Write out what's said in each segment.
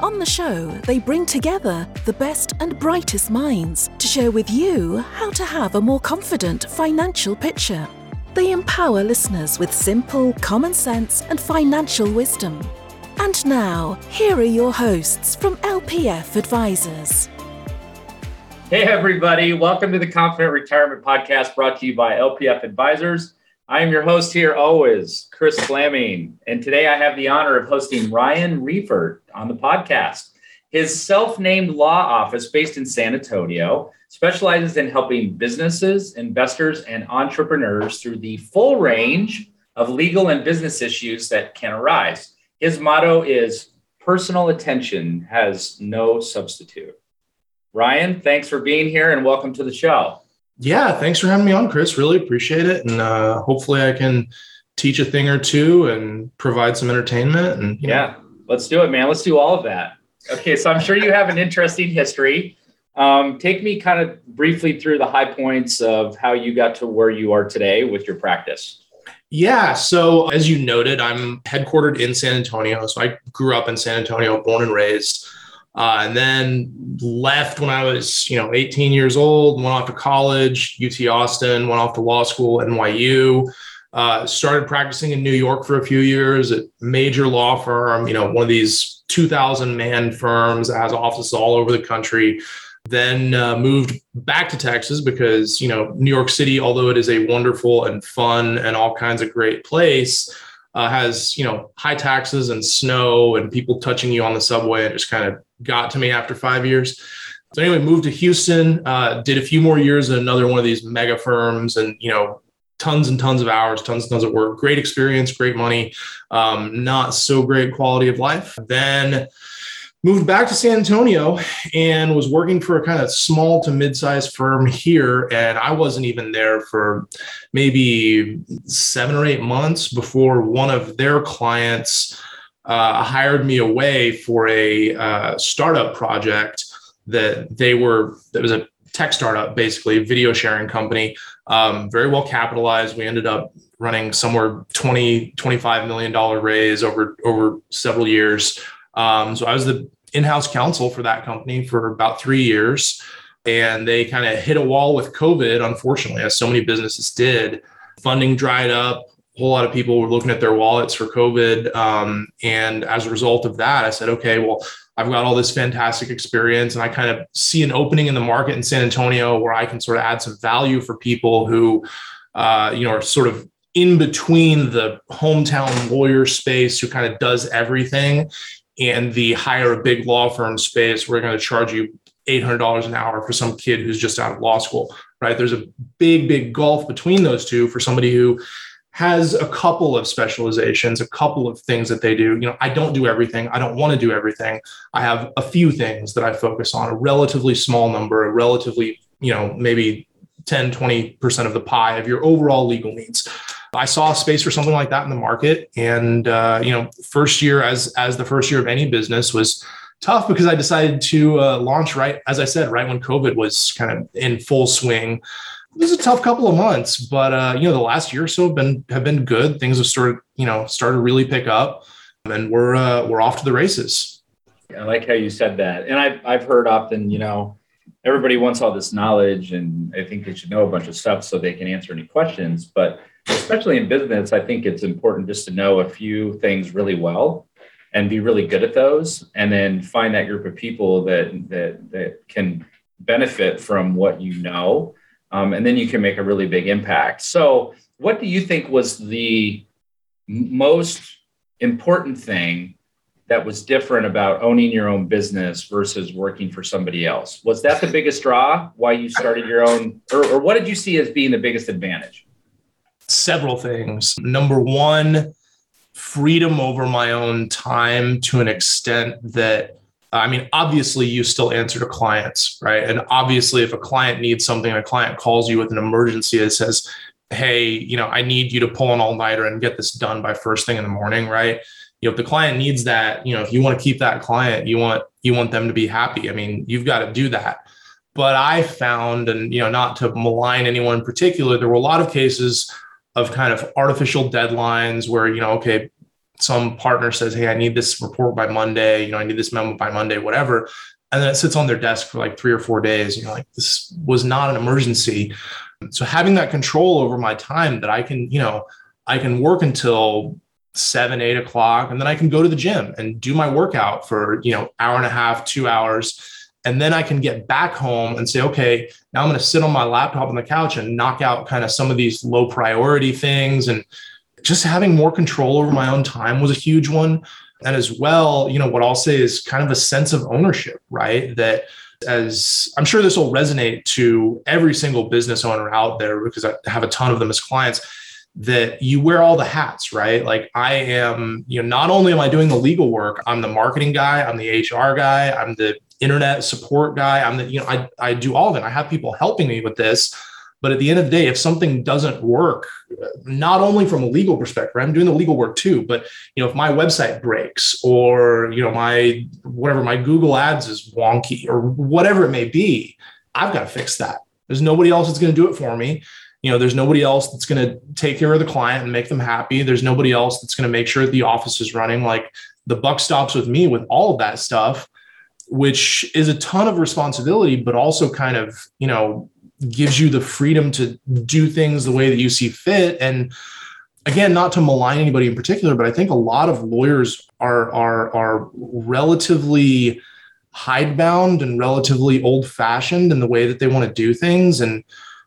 On the show, they bring together the best and brightest minds to share with you how to have a more confident financial picture. They empower listeners with simple, common sense, and financial wisdom. And now, here are your hosts from LPF Advisors. Hey, everybody. Welcome to the Confident Retirement Podcast brought to you by LPF Advisors. I am your host here always, Kris Flammang. And today I have the honor of hosting Ryan Reiffert on the podcast. His self named law office, based in San Antonio, specializes in helping businesses, investors, and entrepreneurs through the full range of legal and business issues that can arise. His motto is personal attention has no substitute. Ryan, thanks for being here and welcome to the show. Yeah, thanks for having me on, Kris. Really appreciate it, and uh, hopefully I can teach a thing or two and provide some entertainment. And yeah, know. Let's do it, man. Let's do all of that. Okay, so I'm sure you have an interesting history. Um, take me kind of briefly through the high points of how you got to where you are today with your practice. Yeah. So, as you noted, I'm headquartered in San Antonio. So, I grew up in San Antonio, born and raised. Uh, and then left when I was, you know, 18 years old, went off to college, UT Austin, went off to law school, NYU, uh, started practicing in New York for a few years at major law firm, you know, one of these 2000 man firms that has offices all over the country. Then uh, moved back to Texas because, you know, New York City, although it is a wonderful and fun and all kinds of great place, uh, has you know high taxes and snow and people touching you on the subway. It just kind of got to me after five years. So anyway, moved to Houston, uh, did a few more years at another one of these mega firms, and you know tons and tons of hours, tons and tons of work, great experience, great money, um, not so great quality of life. Then moved back to San Antonio and was working for a kind of small to mid-sized firm here. And I wasn't even there for maybe seven or eight months before one of their clients uh, hired me away for a uh, startup project that they were, that was a tech startup, basically, video sharing company, um, very well capitalized. We ended up running somewhere 20, 25 million dollar raise over, over several years. Um, so I was the in-house counsel for that company for about three years, and they kind of hit a wall with COVID. Unfortunately, as so many businesses did, funding dried up. A whole lot of people were looking at their wallets for COVID, um, and as a result of that, I said, okay, well. I've got all this fantastic experience, and I kind of see an opening in the market in San Antonio where I can sort of add some value for people who, uh, you know, are sort of in between the hometown lawyer space who kind of does everything and the hire a big law firm space, we're going to charge you $800 an hour for some kid who's just out of law school, right? There's a big, big gulf between those two for somebody who has a couple of specializations, a couple of things that they do. You know, I don't do everything. I don't want to do everything. I have a few things that I focus on, a relatively small number, a relatively, you know, maybe 10, 20% of the pie of your overall legal needs. I saw a space for something like that in the market. And, uh, you know, first year as, as the first year of any business was tough because I decided to uh, launch right, as I said, right when COVID was kind of in full swing. It was a tough couple of months, but uh, you know the last year or so have been have been good. Things have started you know started to really pick up, and we're uh, we're off to the races. I like how you said that, and I've I've heard often you know everybody wants all this knowledge, and I think they should know a bunch of stuff so they can answer any questions, but especially in business, I think it's important just to know a few things really well and be really good at those and then find that group of people that that that can benefit from what you know um, and then you can make a really big impact. So what do you think was the most important thing that was different about owning your own business versus working for somebody else? Was that the biggest draw why you started your own or, or what did you see as being the biggest advantage? Several things. Number one, freedom over my own time to an extent that I mean, obviously, you still answer to clients, right? And obviously, if a client needs something, a client calls you with an emergency that says, Hey, you know, I need you to pull an all nighter and get this done by first thing in the morning, right? You know, if the client needs that, you know, if you want to keep that client, you want you want them to be happy. I mean, you've got to do that. But I found, and you know, not to malign anyone in particular, there were a lot of cases of kind of artificial deadlines where, you know, okay, some partner says, Hey, I need this report by Monday, you know, I need this memo by Monday, whatever. And then it sits on their desk for like three or four days. You know, like this was not an emergency. So having that control over my time that I can, you know, I can work until seven, eight o'clock, and then I can go to the gym and do my workout for, you know, hour and a half, two hours. And then I can get back home and say, okay, now I'm going to sit on my laptop on the couch and knock out kind of some of these low priority things and just having more control over my own time was a huge one. And as well, you know, what I'll say is kind of a sense of ownership, right? That as I'm sure this will resonate to every single business owner out there because I have a ton of them as clients that you wear all the hats, right? Like I am, you know, not only am I doing the legal work, I'm the marketing guy, I'm the HR guy, I'm the internet support guy, I'm the, you know, I, I do all of it. I have people helping me with this but at the end of the day, if something doesn't work, not only from a legal perspective, I'm doing the legal work too, but you know, if my website breaks or you know, my whatever my Google ads is wonky or whatever it may be, I've got to fix that. There's nobody else that's going to do it for me. You know, there's nobody else that's going to take care of the client and make them happy. There's nobody else that's going to make sure the office is running. Like the buck stops with me with all of that stuff, which is a ton of responsibility, but also kind of, you know, gives you the freedom to do things the way that you see fit. And again not to malign anybody in particular but i think a lot of lawyers are are are relatively hidebound and relatively old fashioned in the way that they want to do things. And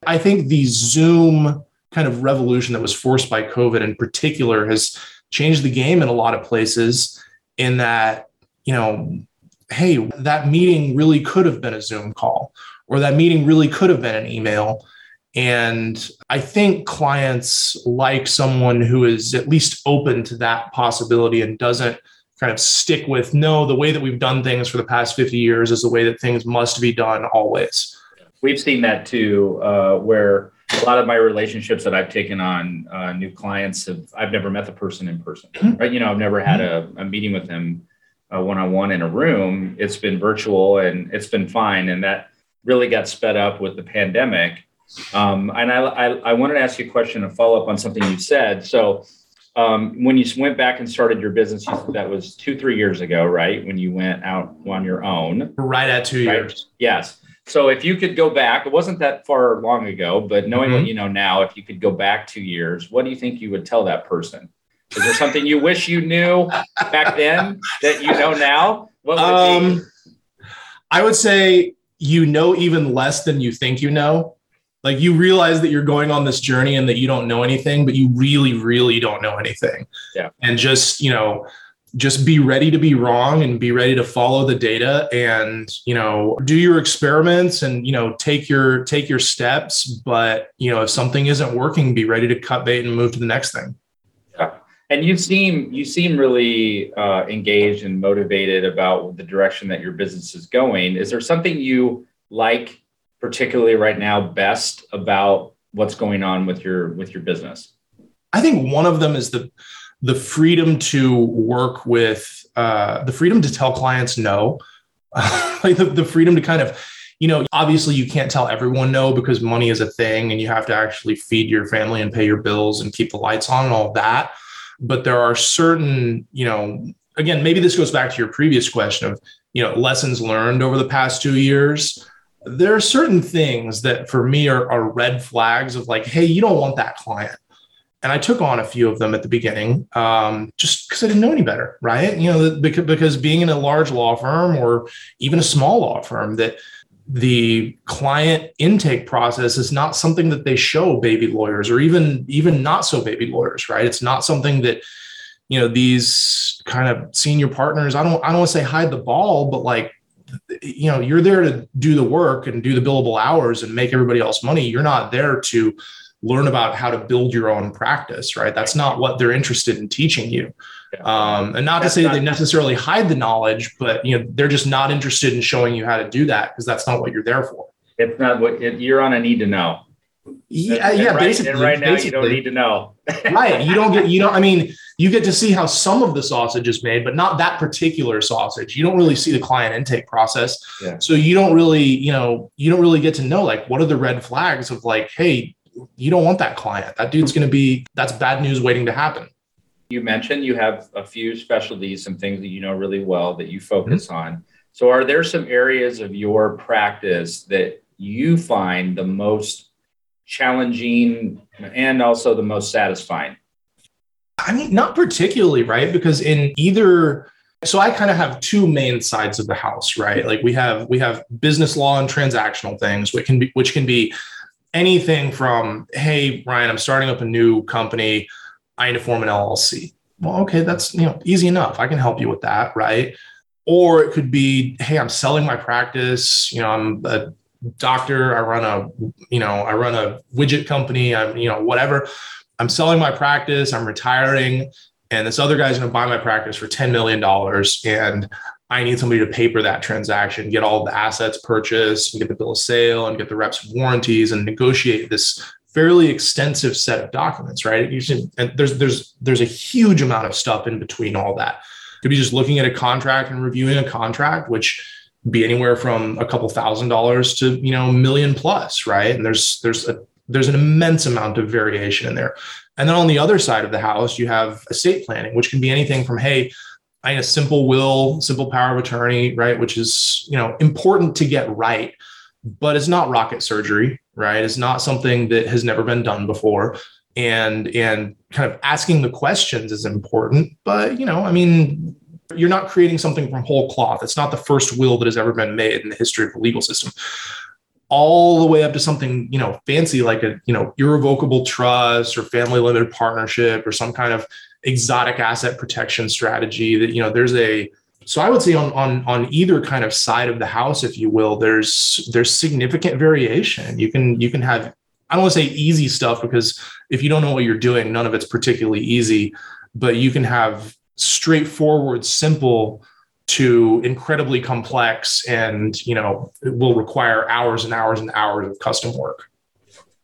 i think the zoom kind of revolution that was forced by covid in particular has changed the game in a lot of places in that you know hey that meeting really could have been a zoom call or that meeting really could have been an email. And I think clients like someone who is at least open to that possibility and doesn't kind of stick with, no, the way that we've done things for the past 50 years is the way that things must be done always. We've seen that too, uh, where a lot of my relationships that I've taken on uh, new clients have, I've never met the person in person, mm-hmm. right? You know, I've never had a, a meeting with them one on one in a room. It's been virtual and it's been fine. And that, really got sped up with the pandemic. Um, and I, I, I, wanted to ask you a question to follow up on something you said. So, um, when you went back and started your business, you, that was two, three years ago, right? When you went out on your own. Right at two right? years. Yes. So, if you could go back, it wasn't that far long ago, but knowing mm-hmm. what you know now, if you could go back two years, what do you think you would tell that person? Is there something you wish you knew back then that you know now? What would um, I would say you know even less than you think you know. Like you realize that you're going on this journey and that you don't know anything, but you really, really don't know anything. Yeah. And just, you know, just be ready to be wrong and be ready to follow the data and you know do your experiments and you know take your take your steps but you know if something isn't working be ready to cut bait and move to the next thing and you seem you seem really uh, engaged and motivated about the direction that your business is going. Is there something you like particularly right now best about what's going on with your with your business? I think one of them is the the freedom to work with uh, the freedom to tell clients no, like the, the freedom to kind of you know, obviously you can't tell everyone no because money is a thing and you have to actually feed your family and pay your bills and keep the lights on and all that but there are certain, you know, again, maybe this goes back to your previous question of, you know, lessons learned over the past two years. There are certain things that for me are, are red flags of like, hey, you don't want that client. And I took on a few of them at the beginning, um, just because I didn't know any better, right? You know, because, because being in a large law firm or even a small law firm, that the client intake process is not something that they show baby lawyers or even even not so baby lawyers right it's not something that you know these kind of senior partners i don't i don't want to say hide the ball but like you know you're there to do the work and do the billable hours and make everybody else money you're not there to learn about how to build your own practice, right? That's not what they're interested in teaching you. Um, and not That's to say not- they necessarily hide the knowledge, but you know they're just not interested in showing you how to do that because that's not what you're there for. It's not what it, you're on a need to know. Yeah, And yeah, right, basically. And right now, you basically. don't need to know. right. You don't get, you don't, I mean, you get to see how some of the sausage is made, but not that particular sausage. You don't really see the client intake process. Yeah. So you don't really, you know, you don't really get to know like what are the red flags of like, hey, you don't want that client. That dude's going to be, that's bad news waiting to happen. You mentioned you have a few specialties, some things that you know really well that you mm-hmm. focus on. So, are there some areas of your practice that you find the most challenging and also the most satisfying? I mean, not particularly, right? Because in either so I kind of have two main sides of the house, right? Like we have we have business law and transactional things, which can be which can be anything from, hey, Ryan, I'm starting up a new company. I need to form an LLC. Well, okay, that's you know easy enough. I can help you with that, right? Or it could be, hey, I'm selling my practice. You know, I'm a doctor. I run a, you know, I run a widget company. I'm, you know, whatever. I'm selling my practice. I'm retiring, and this other guy's going to buy my practice for ten million dollars, and I need somebody to paper that transaction, get all the assets purchased, and get the bill of sale, and get the reps warranties, and negotiate this fairly extensive set of documents. Right? You should, and there's there's there's a huge amount of stuff in between all that. Could be just looking at a contract and reviewing a contract, which be anywhere from a couple thousand dollars to you know million plus, right? And there's there's a there's an immense amount of variation in there. And then on the other side of the house, you have estate planning, which can be anything from hey, I a simple will, simple power of attorney, right? Which is you know important to get right, but it's not rocket surgery, right? It's not something that has never been done before. And and kind of asking the questions is important, but you know, I mean, you're not creating something from whole cloth. It's not the first will that has ever been made in the history of the legal system. All the way up to something, you know, fancy like a, you know, irrevocable trust or family limited partnership or some kind of exotic asset protection strategy that, you know, there's a so I would say on on on either kind of side of the house, if you will, there's there's significant variation. You can you can have I don't want to say easy stuff because if you don't know what you're doing, none of it's particularly easy, but you can have straightforward, simple to incredibly complex and you know it will require hours and hours and hours of custom work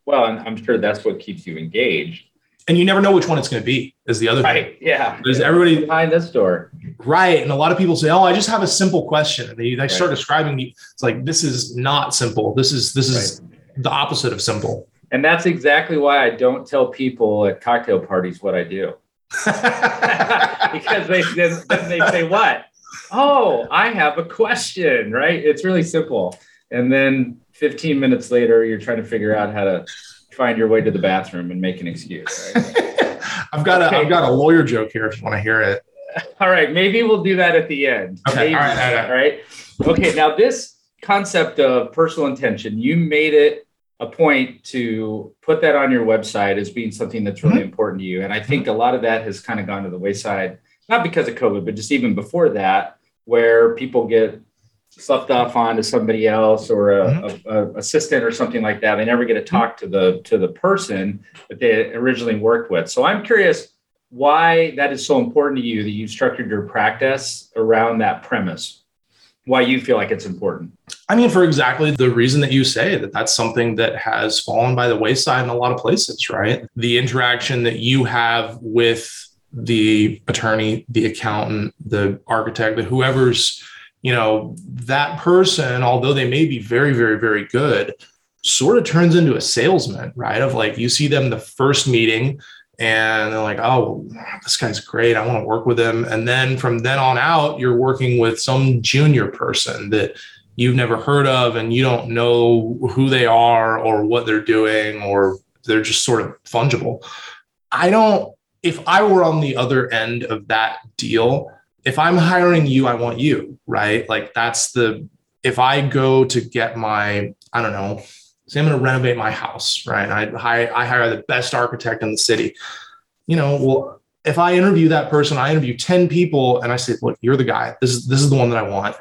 Well, and I'm sure that's what keeps you engaged. And you never know which one it's going to be is the other thing Yeah. There's everybody- behind this door. right and a lot of people say oh i just have a simple question and they, they start describing you it's like this is not simple this is this is the opposite of simple And that's exactly why I don't tell people at cocktail parties what I do. because they then, then they say what? Oh, I have a question, right? It's really simple. And then 15 minutes later, you're trying to figure out how to find your way to the bathroom and make an excuse. Right? i've got a Okay. i've got a lawyer joke here if you want to hear it all right, maybe we'll do that at the end. Okay, Maybe, all right, all right. all right. Okay, now this concept of personal intention, you made it a point to put that on your website as being something that's really mm-hmm. important to you. And I think mm-hmm. a lot of that has kind of gone to the wayside, not because of COVID, but just even before that, where people get sloughed off onto somebody else or a, mm-hmm. a, a assistant or something like that. They never get to talk to the to the person that they originally worked with. So I'm curious why that is so important to you that you structured your practice around that premise. Why you feel like it's important. I mean, for exactly the reason that you say that that's something that has fallen by the wayside in a lot of places, right? The interaction that you have with the attorney, the accountant, the architect, the whoever's, you know, that person, although they may be very, very, very good, sort of turns into a salesman, right? Of like you see them the first meeting and they're like, oh, this guy's great. I want to work with him. And then from then on out, you're working with some junior person that you've never heard of and you don't know who they are or what they're doing or they're just sort of fungible. I don't, if I were on the other end of that deal, if I'm hiring you, I want you, right? Like that's the, if I go to get my, I don't know, say I'm going to renovate my house, right? I hire, I hire the best architect in the city. You know, well, if I interview that person, I interview 10 people and I say, look, you're the guy. This is this is the one that I want.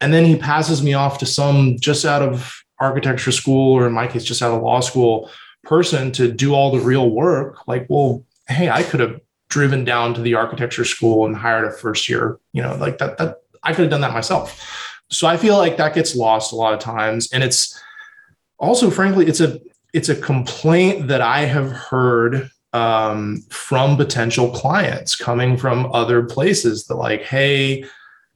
And then he passes me off to some just out of architecture school, or in my case, just out of law school person to do all the real work, like, well, hey, I could have driven down to the architecture school and hired a first year, you know, like that, that I could have done that myself. So I feel like that gets lost a lot of times. And it's also, frankly, it's a, it's a complaint that I have heard um, from potential clients coming from other places that like, hey,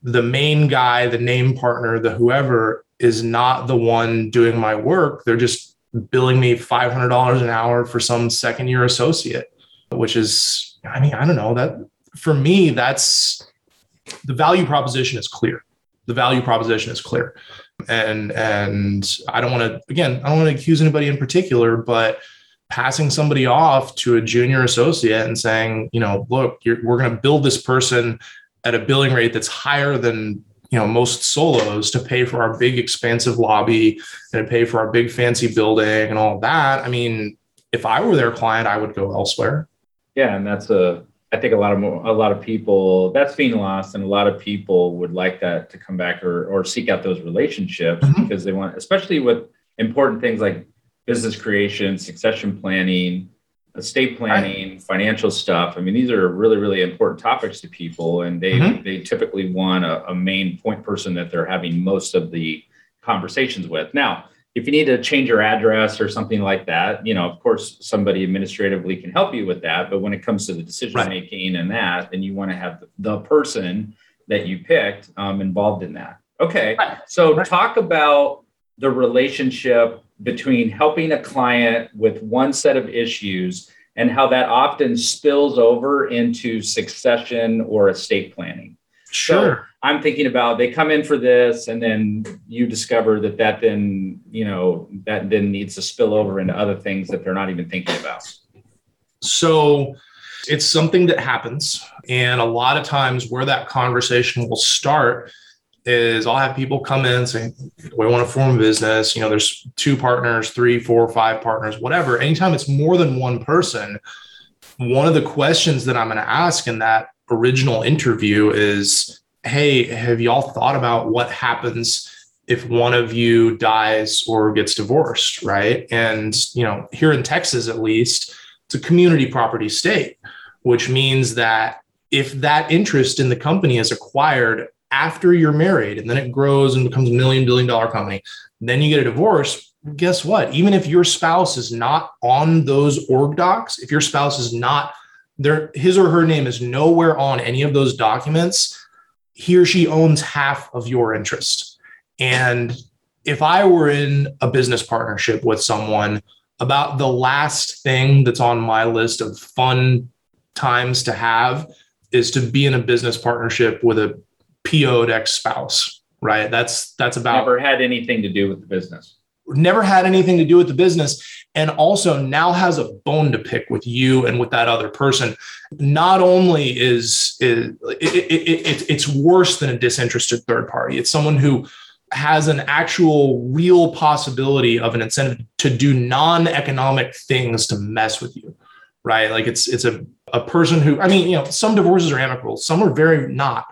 the main guy, the name partner, the whoever is not the one doing my work. They're just billing me $500 an hour for some second year associate, which is, I mean, I don't know that for me, that's the value proposition is clear. The value proposition is clear. And, and I don't want to, again, I don't want to accuse anybody in particular, but passing somebody off to a junior associate and saying, you know, look, we're going to build this person at a billing rate that's higher than you know most solos to pay for our big expansive lobby and pay for our big fancy building and all that i mean if i were their client i would go elsewhere yeah and that's a i think a lot of more, a lot of people that's being lost and a lot of people would like that to come back or or seek out those relationships mm-hmm. because they want especially with important things like business creation succession planning estate planning, right. financial stuff. I mean, these are really, really important topics to people, and they mm-hmm. they typically want a, a, main point person that they're having most of the conversations with. Now, if you need to change your address or something like that, you know, of course, somebody administratively can help you with that. But when it comes to the decision right. making and that, then you want to have the, person that you picked um, involved in that. Okay, right. so talk about the relationship between helping a client with one set of issues and how that often spills over into succession or estate planning. Sure. So I'm thinking about they come in for this and then you discover that that then, you know, that then needs to spill over into other things that they're not even thinking about. So it's something that happens. And a lot of times where that conversation will start is I'll have people come in saying, we want to form a business. You know, there's two partners, three, four, five partners, whatever. Anytime it's more than one person, one of the questions that I'm going to ask in that original interview is, hey, have y'all thought about what happens if one of you dies or gets divorced, right? And, you know, here in Texas, at least, it's a community property state, which means that if that interest in the company is acquired after you're married and then it grows and becomes a million billion dollar company then you get a divorce guess what even if your spouse is not on those org docs if your spouse is not there his or her name is nowhere on any of those documents he or she owns half of your interest and if i were in a business partnership with someone about the last thing that's on my list of fun times to have is to be in a business partnership with a PO'd ex spouse, right? That's that's about never had anything to do with the business. Never had anything to do with the business, and also now has a bone to pick with you and with that other person. Not only is, is it, it, it, it's worse than a disinterested third party. It's someone who has an actual real possibility of an incentive to do non-economic things to mess with you right like it's it's a, a person who i mean you know some divorces are amicable some are very not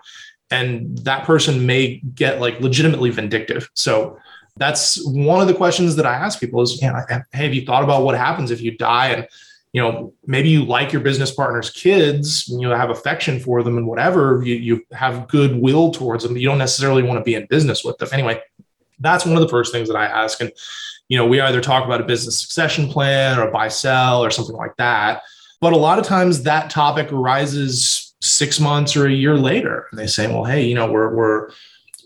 and that person may get like legitimately vindictive. So that's one of the questions that I ask people is, you know, hey, have you thought about what happens if you die and you know maybe you like your business partner's kids you know have affection for them and whatever you, you have goodwill towards them you don't necessarily want to be in business with them. Anyway that's one of the first things that i ask and you know we either talk about a business succession plan or a buy sell or something like that but a lot of times that topic arises six months or a year later and they say well hey you know we're we're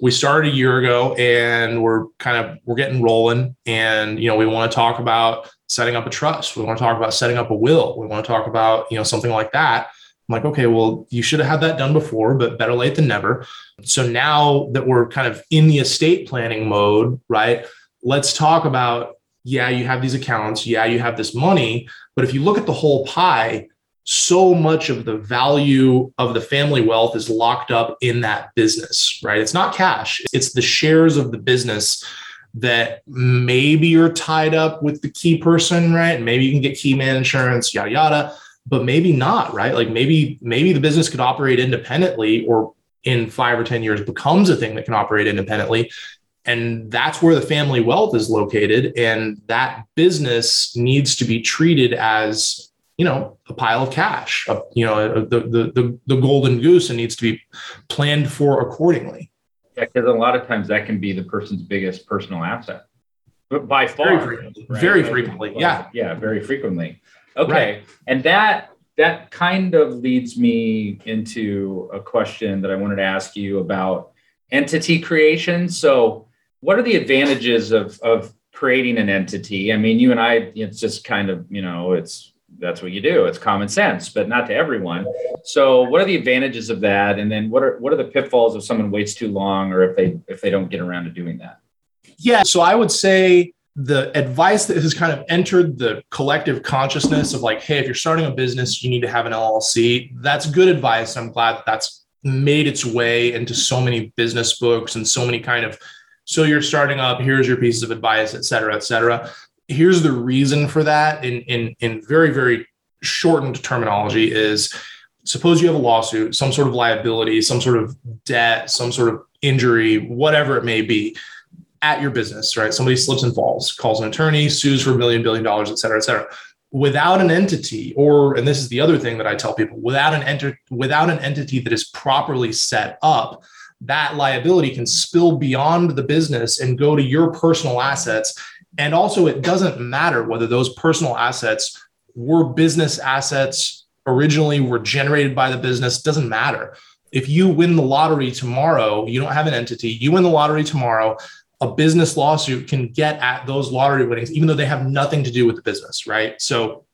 we started a year ago and we're kind of we're getting rolling and you know we want to talk about setting up a trust. We want to talk about setting up a will. We want to talk about you know something like that. I'm like okay well you should have had that done before but better late than never. So now that we're kind of in the estate planning mode right let's talk about yeah you have these accounts. Yeah you have this money. But if you look at the whole pie so much of the value of the family wealth is locked up in that business, right? It's not cash, it's the shares of the business that maybe are tied up with the key person, right? Maybe you can get key man insurance, yada, yada, but maybe not, right? Like maybe, maybe the business could operate independently or in five or 10 years becomes a thing that can operate independently. And that's where the family wealth is located. And that business needs to be treated as, you know, a pile of cash, a, you know, the, the, the, the golden goose and needs to be planned for accordingly. Yeah, because a lot of times that can be the person's biggest personal asset. But by far, very frequently, right? very frequently. yeah. Yeah, very frequently. Okay. Right. And that that kind of leads me into a question that I wanted to ask you about entity creation. So, what are the advantages of of creating an entity? I mean, you and I, it's just kind of, you know, it's that's what you do. It's common sense, but not to everyone. So, what are the advantages of that? And then, what are what are the pitfalls if someone waits too long, or if they if they don't get around to doing that? Yeah. So, I would say the advice that has kind of entered the collective consciousness of like, hey, if you're starting a business, you need to have an LLC. That's good advice. I'm glad that that's made its way into so many business books and so many kind of so you're starting up here's your pieces of advice et cetera et cetera here's the reason for that in in in very very shortened terminology is suppose you have a lawsuit some sort of liability some sort of debt some sort of injury whatever it may be at your business, right? Somebody slips and falls, calls an attorney, sues for a million billion dollars, et cetera, et cetera. Without an entity, or and this is the other thing that I tell people, without an enter without an entity that is properly set up, that liability can spill beyond the business and go to your personal assets. And also, it doesn't matter whether those personal assets were business assets originally were generated by the business, doesn't matter. If you win the lottery tomorrow, you don't have an entity, you win the lottery tomorrow, a business lawsuit can get at those lottery winnings, even though they have nothing to do with the business, right? So,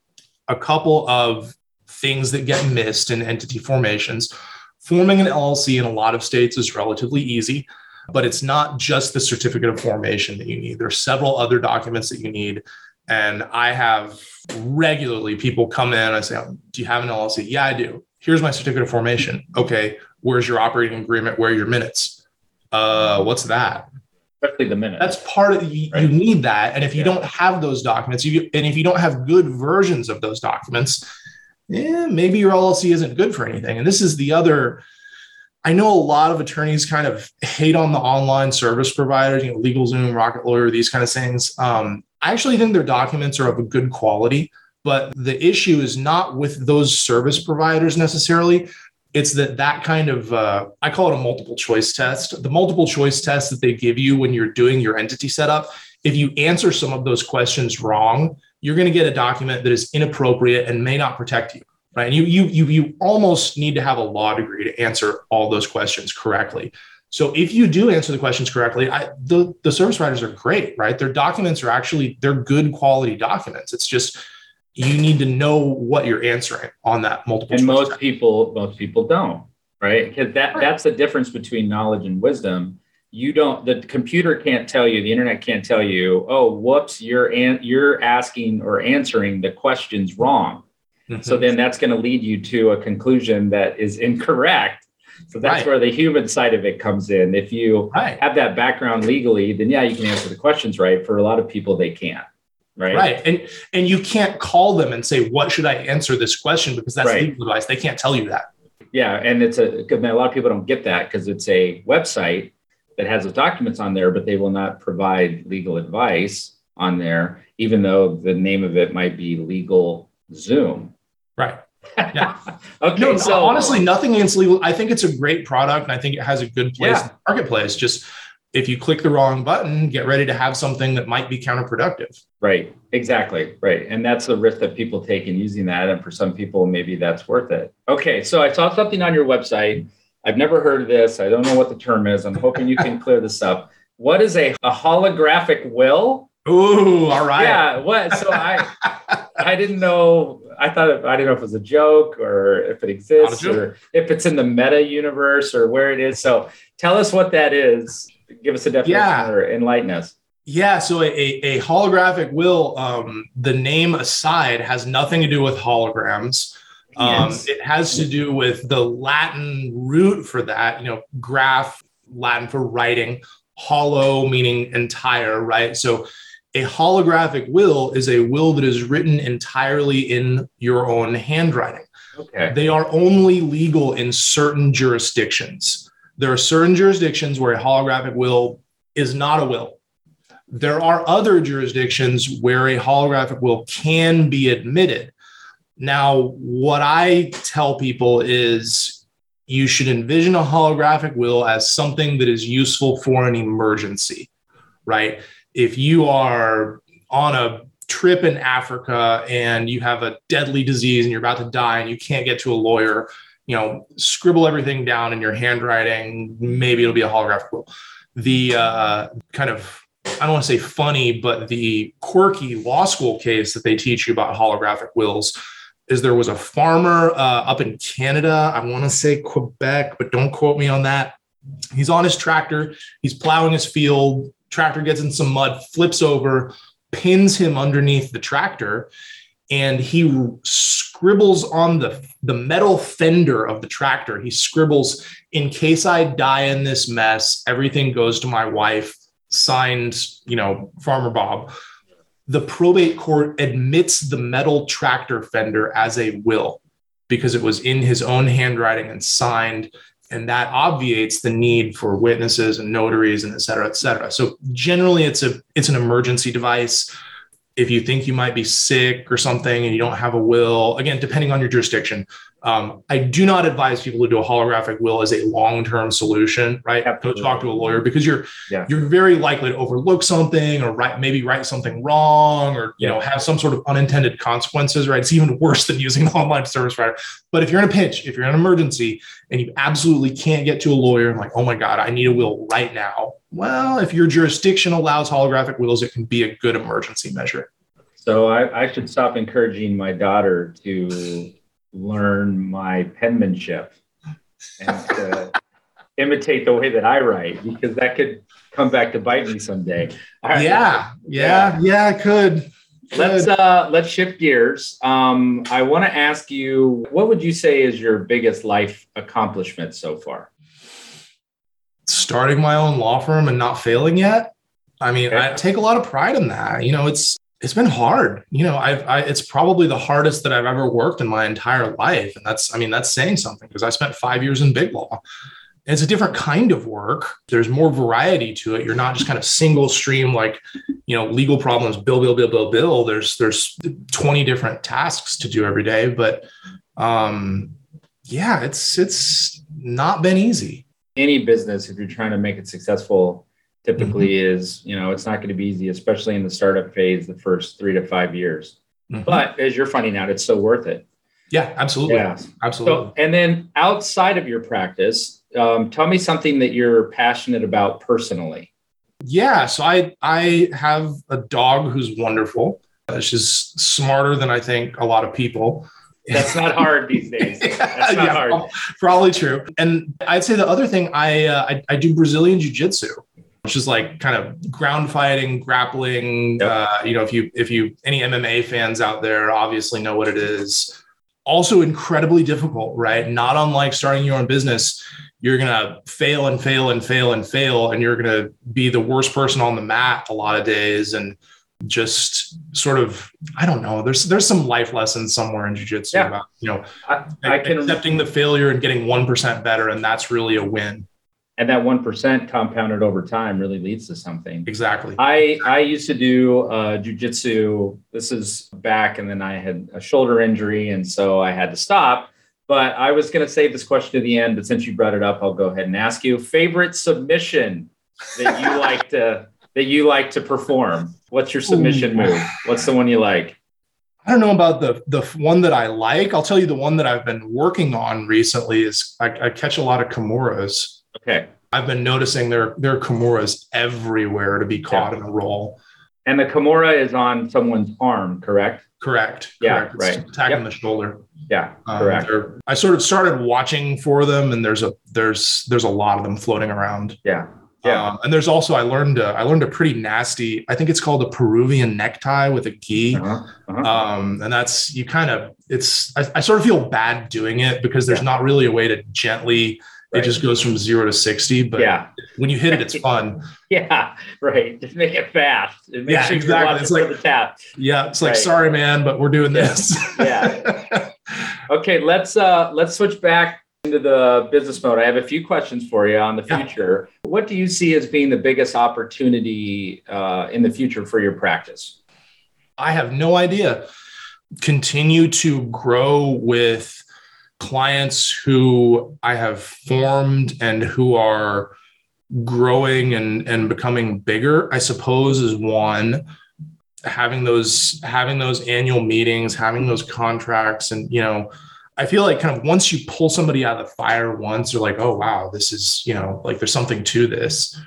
a couple of things that get missed in entity formations. Forming an LLC in a lot of states is relatively easy, but it's not just the certificate of formation that you need. There are several other documents that you need. And I have regularly people come in and I say, oh, Do you have an LLC? Yeah, I do. Here's my certificate of formation. Okay, where's your operating agreement? Where are your minutes? Uh, what's that? especially the minute. That's part of you, right? you need that. And if you yeah. don't have those documents, you and if you don't have good versions of those documents, yeah, maybe your LLC isn't good for anything. And this is the other. I know a lot of attorneys kind of hate on the online service providers, you know, LegalZoom, Rocket Lawyer, these kind of things. Um, I actually think their documents are of a good quality, but the issue is not with those service providers necessarily. It's that that kind of uh, i call it a multiple choice test. The multiple choice test that they give you when you're doing your entity setup if you answer some of those questions wrong you're going to get a document that is inappropriate and may not protect you right and you you you, you almost need to have a law degree to answer all those questions correctly so if you do answer the questions correctly I, the, the service providers are great right their documents are actually they're good quality documents it's just you need to know what you're answering on that multiple. And most test. people, most people don't, right? Because that that's the difference between knowledge and wisdom. You don't. The computer can't tell you. The internet can't tell you. Oh, whoops! You're an, you're asking or answering the questions wrong. Mm-hmm. So then that's going to lead you to a conclusion that is incorrect. So that's right. where the human side of it comes in. If you right. have that background legally, then yeah, you can answer the questions right. For a lot of people, they can't right right and and you can't call them and say what should i answer this question because that's right. legal advice they can't tell you that yeah and it's a a lot of people don't get that because it's a website that has the documents on there but they will not provide legal advice on there even though the name of it might be legal zoom yeah. okay. No, so honestly, nothing against legal. I think it's a great product, and I think it has a good place yeah. in the marketplace. Just if you click the wrong button, get ready to have something that might be counterproductive. Right. Exactly. Right. And that's the risk that people take in using that. And for some people, maybe that's worth it. Okay. So I saw something on your website. I've never heard of this. I don't know what the term is. I'm hoping you can clear this up. What is a, a holographic will? Ooh, all right. Yeah. What? So I I didn't know. I thought it, I didn't know if it was a joke or if it exists or if it's in the meta universe or where it is. So tell us what that is give us a definition yeah. or enlighten us. Yeah, so a, a holographic will, um, the name aside, has nothing to do with holograms. Um, yes. It has to do with the Latin root for that, you know, graph, Latin for writing, hollow meaning entire, right? So a holographic will is a will that is written entirely in your own handwriting. Okay. They are only legal in certain jurisdictions there are certain jurisdictions where a holographic will is not a will. There are other jurisdictions where a holographic will can be admitted. Now, what I tell people is you should envision a holographic will as something that is useful for an emergency, right? If you are on a trip in Africa and you have a deadly disease and you're about to die and you can't get to a lawyer, you know, scribble everything down in your handwriting. Maybe it'll be a holographic will. The uh, kind of I don't want to say funny, but the quirky law school case that they teach you about holographic wills is there was a farmer uh, up in Canada. I want to say Quebec, but don't quote me on that. He's on his tractor. He's plowing his field. Tractor gets in some mud, flips over, pins him underneath the tractor, and he scribbles on the, the metal fender of the tractor. He scribbles, In case I die in this mess, everything goes to my wife signed, you know, Farmer Bob. The probate court admits the metal tractor fender as a will because it was in his own handwriting and signed. And that obviates the need for witnesses and notaries and et cetera, et cetera. So generally it's a it's an emergency device. If you think you might be sick or something and you don't have a will, again, depending on your jurisdiction, um, I do not advise people to do a holographic will as a long-term solution, right? Absolutely. Go talk to a lawyer because you're yeah. you're very likely to overlook something or write maybe write something wrong or you yeah. know have some sort of unintended consequences, right? It's even worse than using an online service provider. But if you're in a pinch, if you're in an emergency and you absolutely can't get to a lawyer and like, oh my God, I need a will right now. Well, if your jurisdiction allows holographic wills, it can be a good emergency measure. So I, I should stop encouraging my daughter to learn my penmanship and to imitate the way that I write because that could come back to bite me someday. Right. Yeah, yeah, yeah, it could. Let's uh let's shift gears. Um, I want to ask you, what would you say is your biggest life accomplishment so far? Starting my own law firm and not failing yet. I mean, okay. I take a lot of pride in that. You know, it's it's been hard. You know, I've, I, it's probably the hardest that I've ever worked in my entire life. And that's, I mean, that's saying something because I spent five years in big law. It's a different kind of work. There's more variety to it. You're not just kind of single stream, like, you know, legal problems, bill, bill, bill, bill, bill. There's, there's 20 different tasks to do every day. But, um, yeah, it's, it's not been easy. Any business, if you're trying to make it successful, typically mm-hmm. is you know it's not going to be easy especially in the startup phase the first three to five years mm-hmm. but as you're finding out it's so worth it yeah absolutely yeah absolutely so, and then outside of your practice um, tell me something that you're passionate about personally yeah so i i have a dog who's wonderful uh, she's smarter than i think a lot of people that's not hard these days. That's not yeah, hard. Probably true. And I'd say the other thing I uh, I, I do Brazilian jiu jitsu which is like kind of ground fighting, grappling. Yep. Uh, you know, if you if you any MMA fans out there obviously know what it is. Also incredibly difficult, right? Not unlike starting your own business. You're gonna fail and fail and fail and fail, and you're gonna be the worst person on the mat a lot of days, and just sort of I don't know. There's there's some life lessons somewhere in jujitsu yeah. about you know I, I can, accepting the failure and getting one percent better, and that's really a win and that 1% compounded over time really leads to something. Exactly. I i used to do uh, jiu-jitsu this is back and then i had a shoulder injury and so i had to stop. But i was going to save this question to the end but since you brought it up i'll go ahead and ask you. Favorite submission that you like to that you like to perform? What's your submission Ooh. move? What's the one you like? I don't know about the the one that I like. I'll tell you the one that I've been working on recently is I, I catch a lot of Kimuras Okay. I've been noticing there there are Kimuras everywhere to be caught yeah. in a roll. And the Kimura is on someone's arm, correct? Correct. Yeah, correct. right. attacking yep. the shoulder. Yeah, um, correct. I sort of started watching for them, and there's a there's there's a lot of them floating around. Yeah. Yeah. Um, and there's also I learned a, I learned a pretty nasty. I think it's called a Peruvian necktie with a gi. Uh-huh. Uh-huh. Um, and that's you kind of it's I, I, sort of feel bad doing it because there's yeah. not really a way to gently Right. It just goes from zero to 60. But yeah, when you hit it, it's fun. yeah, right. Just make it fast. It yeah, exactly. It's like the tap. Yeah, it's like, right. sorry, man, but we're doing this. yeah. okay, let's uh let's switch back into the business mode. I have a few questions for you on the future. Yeah. What do you see as being the biggest opportunity uh, in the future for your practice? I have no idea. Continue to grow with clients who I have formed and who are growing and, and becoming bigger, I suppose, is one. Having those having those annual meetings, having those contracts, and you know, I feel like kind of once you pull somebody out of the fire once, they're like, oh wow, this is, you know, like there's something to this.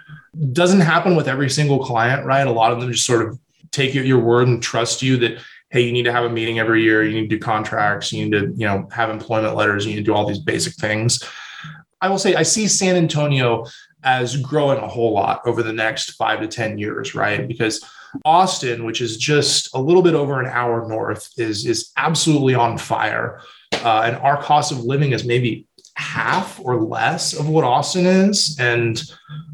Doesn't happen with every single client, right? A lot of them just sort of take your word and trust you that, hey, you need to have a meeting every year, you need to do contracts, you need to, you know, have employment letters, you need to do all these basic things. I will say I see San Antonio as growing a whole lot over the next five to 10 years, right? Because Austin, which is just a little bit over an hour north, is, is absolutely on fire uh, and our cost of living is maybe half or less of what Austin is. And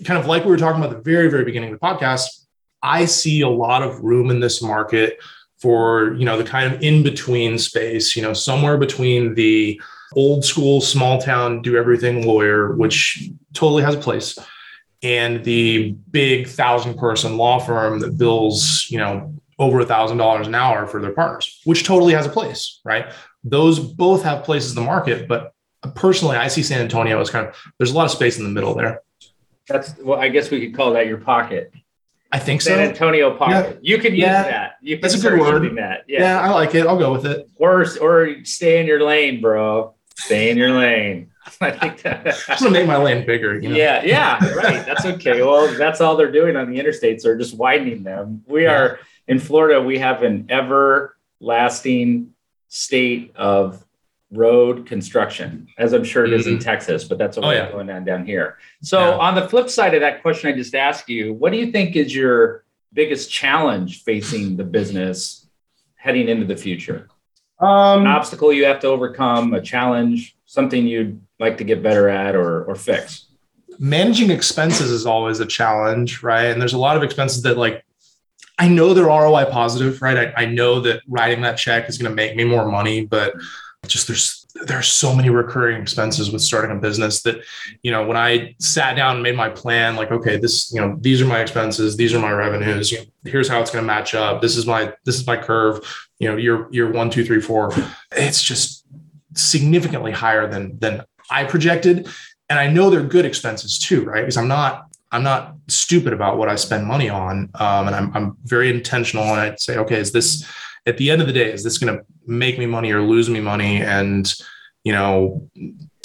kind of like we were talking about the very, very beginning of the podcast, I see a lot of room in this market for, you know, the kind of in between space, you know, somewhere between the old school small town do everything lawyer, which totally has a place, and the big thousand person law firm that bills, you know, over a thousand dollars an hour for their partners, which totally has a place, right? those both have places in the market, but personally, I see San Antonio as kind of there's a lot of space in the middle there. That's well, I guess we could call that your pocket. I think San so. San Antonio pocket. Yeah. You can use yeah. that. You can That's a good word. That. Yeah. yeah, I like it. I'll go with it. Or or stay in your lane, bro. Stay in your lane. I think that. just gonna make my lane bigger. You know? Yeah, yeah, right. That's okay. Well, that's all they're doing on the interstates. They're just widening them. We yeah. are in Florida. We have an everlasting state of road construction, as I'm sure it is mm-hmm. in Texas, but that's what's oh, yeah. going on down here. So, yeah. on the flip side of that question I just asked you, what do you think is your biggest challenge facing the business heading into the future? Um, An obstacle you have to overcome, a challenge, something you'd like to get better at or, or fix? Managing expenses is always a challenge, right? And there's a lot of expenses that like I know they're ROI positive, right? I, I know that writing that check is going to make me more money, but just there's there's so many recurring expenses with starting a business that you know when I sat down and made my plan, like okay, this you know these are my expenses, these are my revenues. You know, here's how it's going to match up. This is my this is my curve. You know, year year one, two, three, four. It's just significantly higher than than I projected, and I know they're good expenses too, right? Because I'm not I'm not stupid about what I spend money on. Um, and I'm, I'm very intentional. And I say, okay, is this at the end of the day, is this going to make me money or lose me money? And, you know,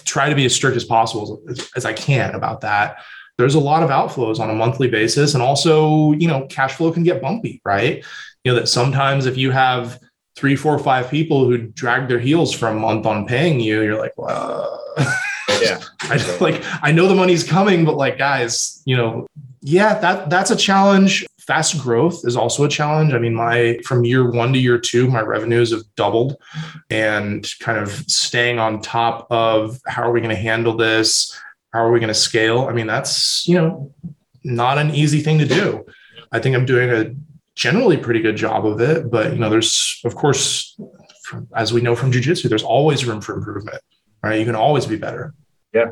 try to be as strict as possible as, as I can about that. There's a lot of outflows on a monthly basis. And also, you know, cash flow can get bumpy, right? You know, that sometimes if you have three, four, five people who drag their heels for a month on paying you, you're like, well, yeah. I like I know the money's coming, but like guys, you know, yeah, that that's a challenge. Fast growth is also a challenge. I mean, my from year one to year two, my revenues have doubled and kind of staying on top of how are we going to handle this? How are we going to scale? I mean, that's, you know, not an easy thing to do. I think I'm doing a generally pretty good job of it, but you know, there's of course, as we know from jujitsu, there's always room for improvement, right? You can always be better. Yeah.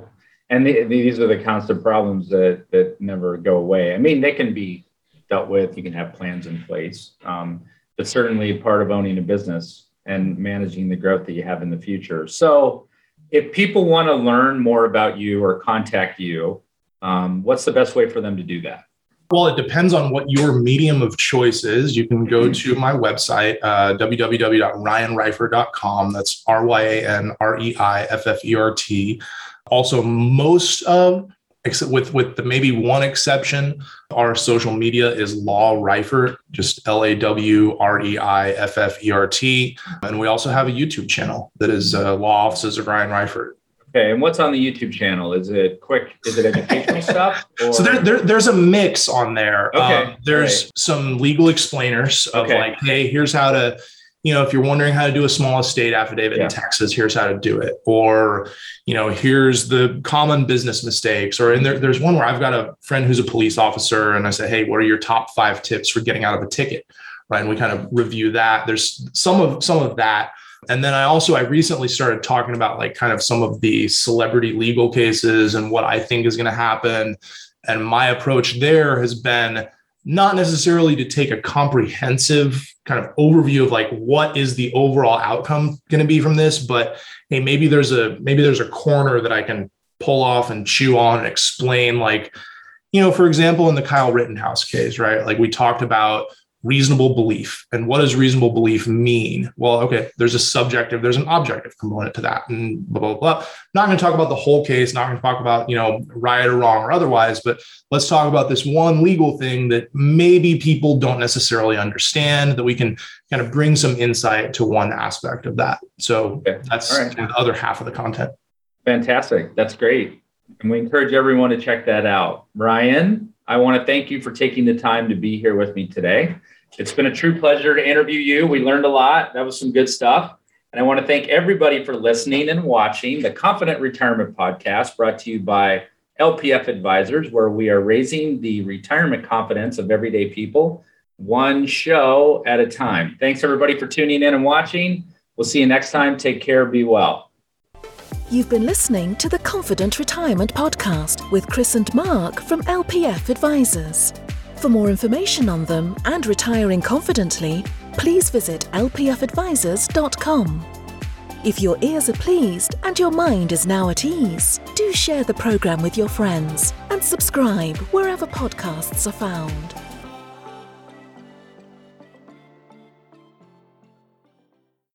And the, these are the constant problems that, that never go away. I mean, they can be dealt with. You can have plans in place, um, but certainly part of owning a business and managing the growth that you have in the future. So, if people want to learn more about you or contact you, um, what's the best way for them to do that? Well, it depends on what your medium of choice is. You can go to my website, uh, www.ryanreiffert.com. That's R Y A N R E I F F E R T. Also, most of except with with the maybe one exception, our social media is Law Reiffert, just L A W R E I F F E R T, and we also have a YouTube channel that is uh, Law Offices of Ryan Reiffert. Okay, and what's on the YouTube channel? Is it quick? Is it educational stuff? Or? So there, there, there's a mix on there. Okay, um, there's right. some legal explainers of okay. like, hey, here's how to you know, if you're wondering how to do a small estate affidavit yeah. in Texas, here's how to do it. Or, you know, here's the common business mistakes. Or, and there, there's one where I've got a friend who's a police officer, and I say, hey, what are your top five tips for getting out of a ticket? Right. And we kind of review that. There's some of some of that. And then I also I recently started talking about like kind of some of the celebrity legal cases and what I think is going to happen And my approach there has been not necessarily to take a comprehensive kind of overview of like what is the overall outcome going to be from this, but hey, maybe there's a maybe there's a corner that I can pull off and chew on and explain like you know, for example, in the Kyle Rittenhouse case, right? Like we talked about reasonable belief. And what does reasonable belief mean? Well, okay, there's a subjective, there's an objective component to that, and blah, blah, blah. Not going to talk about the whole case, not going to talk about, you know, right or wrong or otherwise, but let's talk about this one legal thing that maybe people don't necessarily understand that we can kind of bring some insight to one aspect of that. So okay. that's right. the other half of the content. Fantastic. That's great. And we encourage everyone to check that out. Ryan, I want to thank you for taking the time to be here with me today. It's been a true pleasure to interview you. We learned a lot. That was some good stuff. And I want to thank everybody for listening and watching the Confident Retirement Podcast brought to you by LPF Advisors, where we are raising the retirement confidence of everyday people one show at a time. Thanks, everybody, for tuning in and watching. We'll see you next time. Take care. Be well. You've been listening to the Confident Retirement Podcast with Kris and Mark from LPF Advisors. For more information on them and retiring confidently, please visit lpfadvisors.com. If your ears are pleased and your mind is now at ease, do share the program with your friends and subscribe wherever podcasts are found.